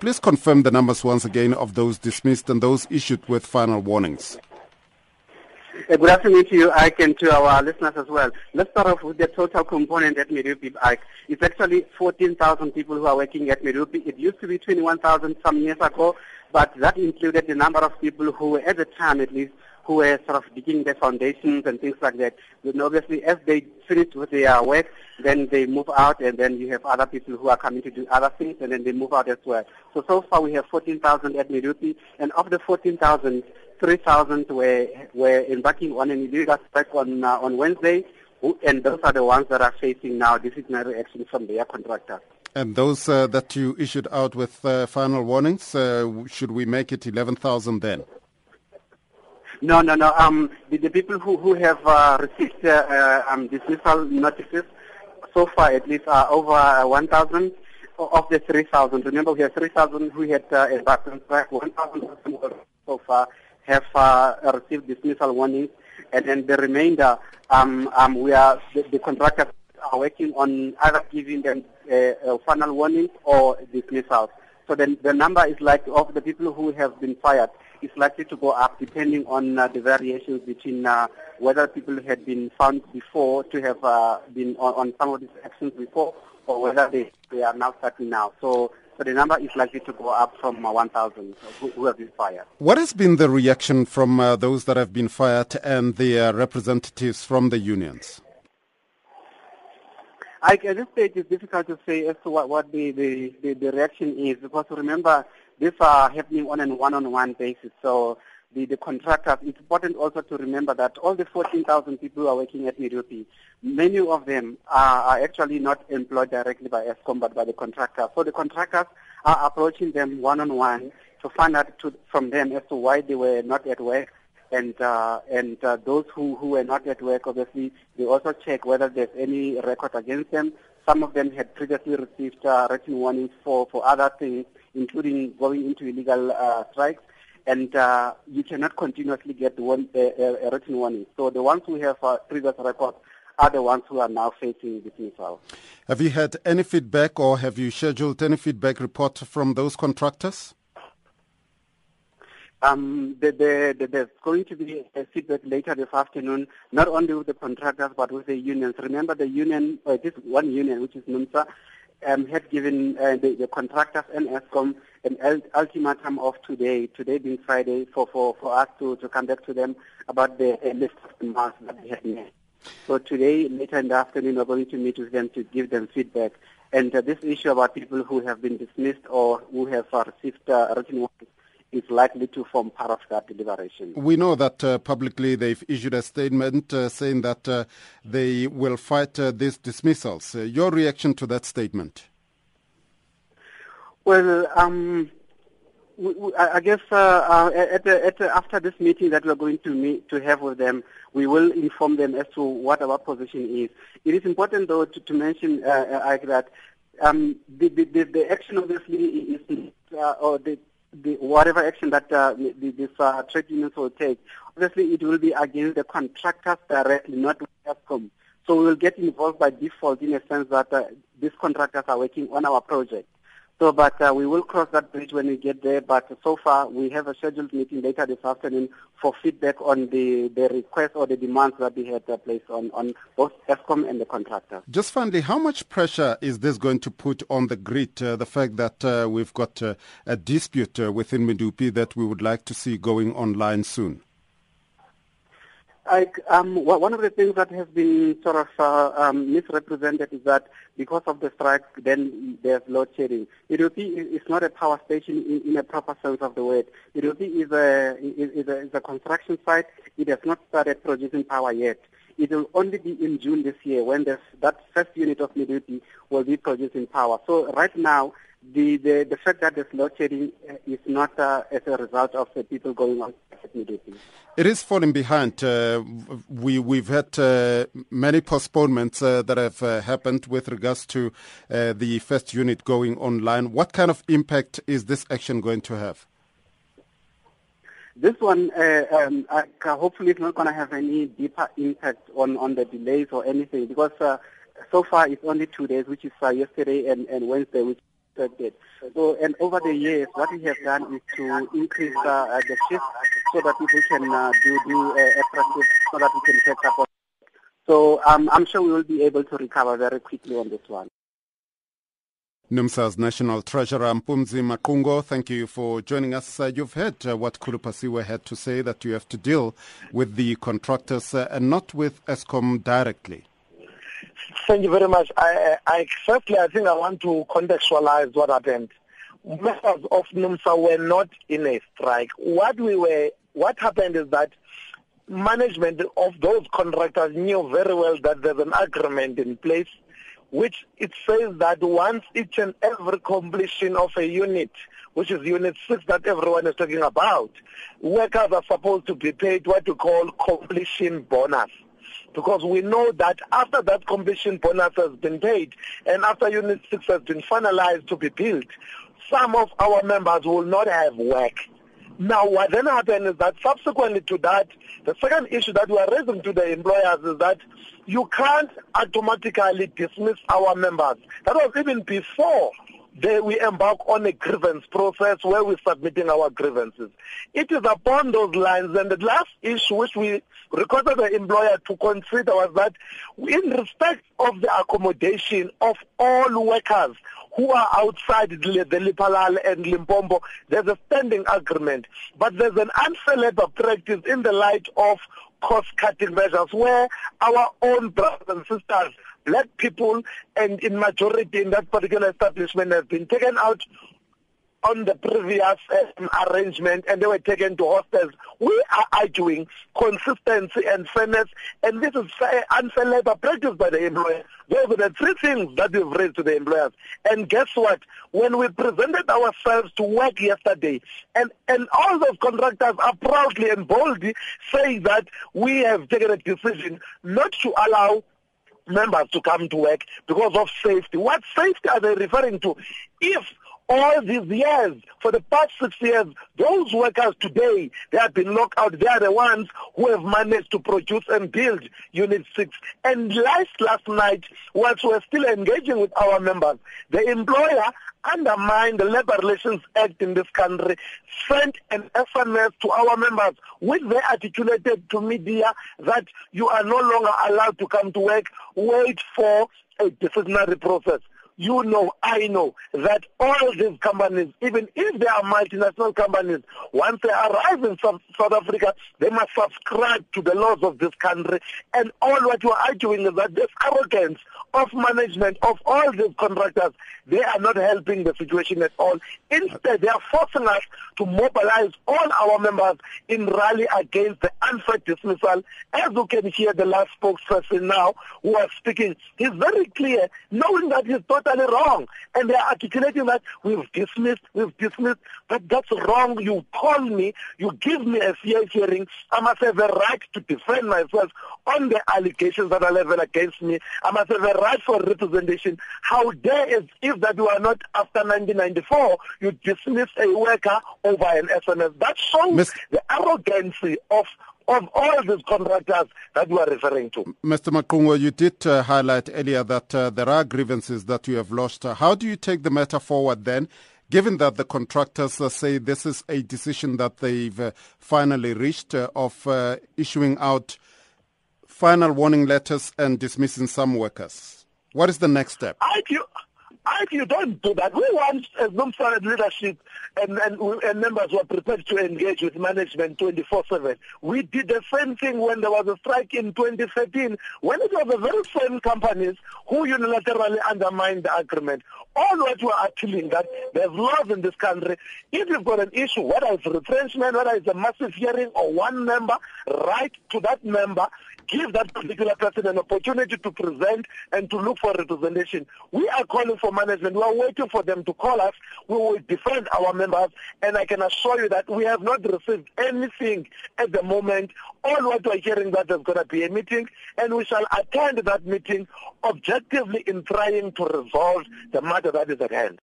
Please confirm the numbers once again of those dismissed and those issued with final warnings. Uh, good afternoon to you, Ike, and to our listeners as well. Let's start off with the total component at Medupi, Ike. It's actually 14,000 people who are working at Medupi. It used to be 21,000 some years ago, but that included the number of people who, at the time at least, who were sort of digging their foundations and things like that. And obviously, as they finish with their work, then they move out, and then you have other people who are coming to do other things, and then they move out as well. So, so far we have 14,000 at Medupi, and of the 14,000, 3,000 were, were embarking on an illegal strike on, uh, on Wednesday, and those are the ones that are facing now disciplinary action from their contractor. And those uh, that you issued out with uh, final warnings, uh, should we make it 11,000 then? No, no, no. Um, the, the people who, who have uh, received uh, uh, um, dismissal notices so far at least are over uh, 1,000 of the 3,000. Remember, we have 3,000 who had uh, embarked on strike. 1,000 so far have received dismissal warnings, and then the remainder, um, um, we are the, the contractors are working on either giving them uh, final warnings or dismissals. So then the number is like of the people who have been fired is likely to go up depending on uh, the variations between uh, whether people had been found before to have uh, been on, on, some of these actions before or whether they, they are now starting now. So, so the number is likely to go up from uh, 1,000 who, who, have been fired. What has been the reaction from uh, those that have been fired and the uh, representatives from the unions? I, at this stage, it's difficult to say as to what, what the, the, the, the reaction is because remember, these are happening on a one-on-one basis. So the, the contractors, it's important also to remember that all the 14,000 people who are working at Medupi, many of them are, are, actually not employed directly by Eskom but by the contractors. So the contractors are approaching them one-on-one to find out to, from them as to why they were not at work. And uh, and uh, those who, who were not at work, obviously, they also check whether there's any record against them. Some of them had previously received uh, written warnings for, for other things including going into illegal uh, strikes. And uh, you cannot continuously get one, a written warning. So the ones who have uh, previous records are the ones who are now facing dismissal. Have you had any feedback or have you scheduled any feedback report from those contractors? Um, the, the, the, there's going to be a feedback later this afternoon, not only with the contractors but with the unions. Remember the union, uh, this one union, which is NUMSA, um, had given uh, the, the, contractors and Eskom an ultimatum of today, today being Friday, for, for, for us to, to come back to them about the list of demands that they had made. So today, later in the afternoon, we're going to meet with them to give them feedback. And uh, this issue about people who have been dismissed or who have uh, received uh, written warnings is likely to form part of that deliberation. We know that uh, publicly they've issued a statement uh, saying that uh, they will fight uh, these dismissals. Uh, your reaction to that statement? Well, um, I guess uh, at at after this meeting that we're going to meet to have with them, we will inform them as to what our position is. It is important, though, to, to mention that um, the, the, the, action obviously is, or the, the, whatever action that uh, this uh, trade unions will take, obviously it will be against the contractors directly, not Eskom. So we will get involved by default in a sense that uh, these contractors are working on our project. So, but uh, we will cross that bridge when we get there. But so far, we have a scheduled meeting later this afternoon for feedback on the, the request or the demands that we had uh, placed on, on both Eskom and the contractor. Just finally, how much pressure is this going to put on the grid? Uh, the fact that uh, we've got uh, a dispute uh, within Medupi that we would like to see going online soon? I, um, one of the things that has been sort of uh, um, misrepresented is that because of the strike, then there's load shedding. Medupi is not a power station in, in, a proper sense of the word. Medupi is a, is, a, is a construction site. It has not started producing power yet. It will only be in June this year when that first unit of Medupi will be producing power. So right now, the, the, the fact that there's load shedding uh, is not uh, as a result of the people going on immediately. It is falling behind. Uh, we, we've had uh, many postponements uh, that have uh, happened with regards to the first unit going online. What kind of impact is this action going to have? This one, um, hopefully, it's not going to have any deeper impact on, on the delays or anything because so far it's only two days, which is yesterday and, and Wednesday, which expected. So, and over the years, what we have done is to increase uh, the shift so that people can uh, do, do uh, extra so that we can catch up. on. So um, I'm sure we will be able to recover very quickly on this one. NUMSA's National Treasurer Mpumzi Maqungo, thank you for joining us. Uh, you've heard uh, what Khulu had to say that you have to deal with the contractors uh, and not with Eskom directly. Thank you very much. I, I firstly, I think I want to contextualize what happened. Members of NUMSA were not in a strike. What we were, what happened is that management of those contractors knew very well that there's an agreement in place which it says that once each and every completion of a unit, which is unit 6 that everyone is talking about, workers are supposed to be paid what you call completion bonus. Because we know that after that completion bonus has been paid and after unit 6 has been finalized to be built, some of our members will not have work. Now, what then happened is that subsequently to that, the second issue that we are raising to the employers is that you can't automatically dismiss our members. That was even before they, we embark on a grievance process where we're submitting our grievances. It is upon those lines, and the last issue which we requested the employer to consider was that in respect of the accommodation of all workers who are outside the, Lephalale and Limpopo, there's a standing agreement. But there's an unfair labor practice in the light of cost-cutting measures where our own brothers and sisters, black people, and in majority in that particular establishment have been taken out on the previous um, arrangement and they were taken to hostels. We are arguing consistency and fairness, and this is unfair labor practice by the employer. Those are the three things that we've raised to the employers. And guess what? When we presented ourselves to work yesterday, and, and all those contractors are proudly and boldly saying that we have taken a decision not to allow members to come to work because of safety. What safety are they referring to? If all these years, for the past six years, those workers today, they have been locked out. They are the ones who have managed to produce and build Unit 6. And last, last night, whilst we're still engaging with our members, the employer undermined the Labor Relations Act in this country, sent an SMS to our members, which they articulated to media that you are no longer allowed to come to work, wait for a disciplinary process you know, I know that all these companies, even if they are multinational companies, once they arrive in South, South Africa, they must subscribe to the laws of this country. And all what you are doing is that this arrogance of management of all these contractors, they are not helping the situation at all. Instead, they are forcing us to mobilize all our members in rally against the unfair dismissal. As you can hear the last spokesperson now who speaking, he's very clear, knowing that he's totally wrong. And they are articulating that we've dismissed, we've dismissed, but that's wrong. You call me, you give me a fair hearing. I must have a right to defend myself on the allegations that are leveled against me. I must have a right for representation. How dare is if that you are not after 1994, you dismiss a worker over an SMS. That shows Ms. the arrogancy of of all these contractors that you are referring to. Mr. Maqungo, you did uh, highlight earlier that uh, there are grievances that you have lodged. Uh, how do you take the matter forward then? Given that the contractors uh, say this is a decision that they've uh, finally reached uh, of issuing out final warning letters and dismissing some workers, what is the next step? I, if you don't do that, we want uh, as non-solid leadership and, and, and members who are prepared to engage with management 24-7. We did the same thing when there was a strike in 2013, when it was the very same companies who unilaterally undermined the agreement. All what we are appealing that there's laws in this country. If you've got an issue, whether it's retrenchment, whether it's a massive hearing or one member, write to that member, give that particular person an opportunity to present and to look for representation. We are calling for management. We are waiting for them to call us. We will defend our members, and I can assure you that we have not received anything at the moment. All what we're hearing that there's going to be a meeting, and we shall attend that meeting objectively in trying to resolve the matter that is at hand.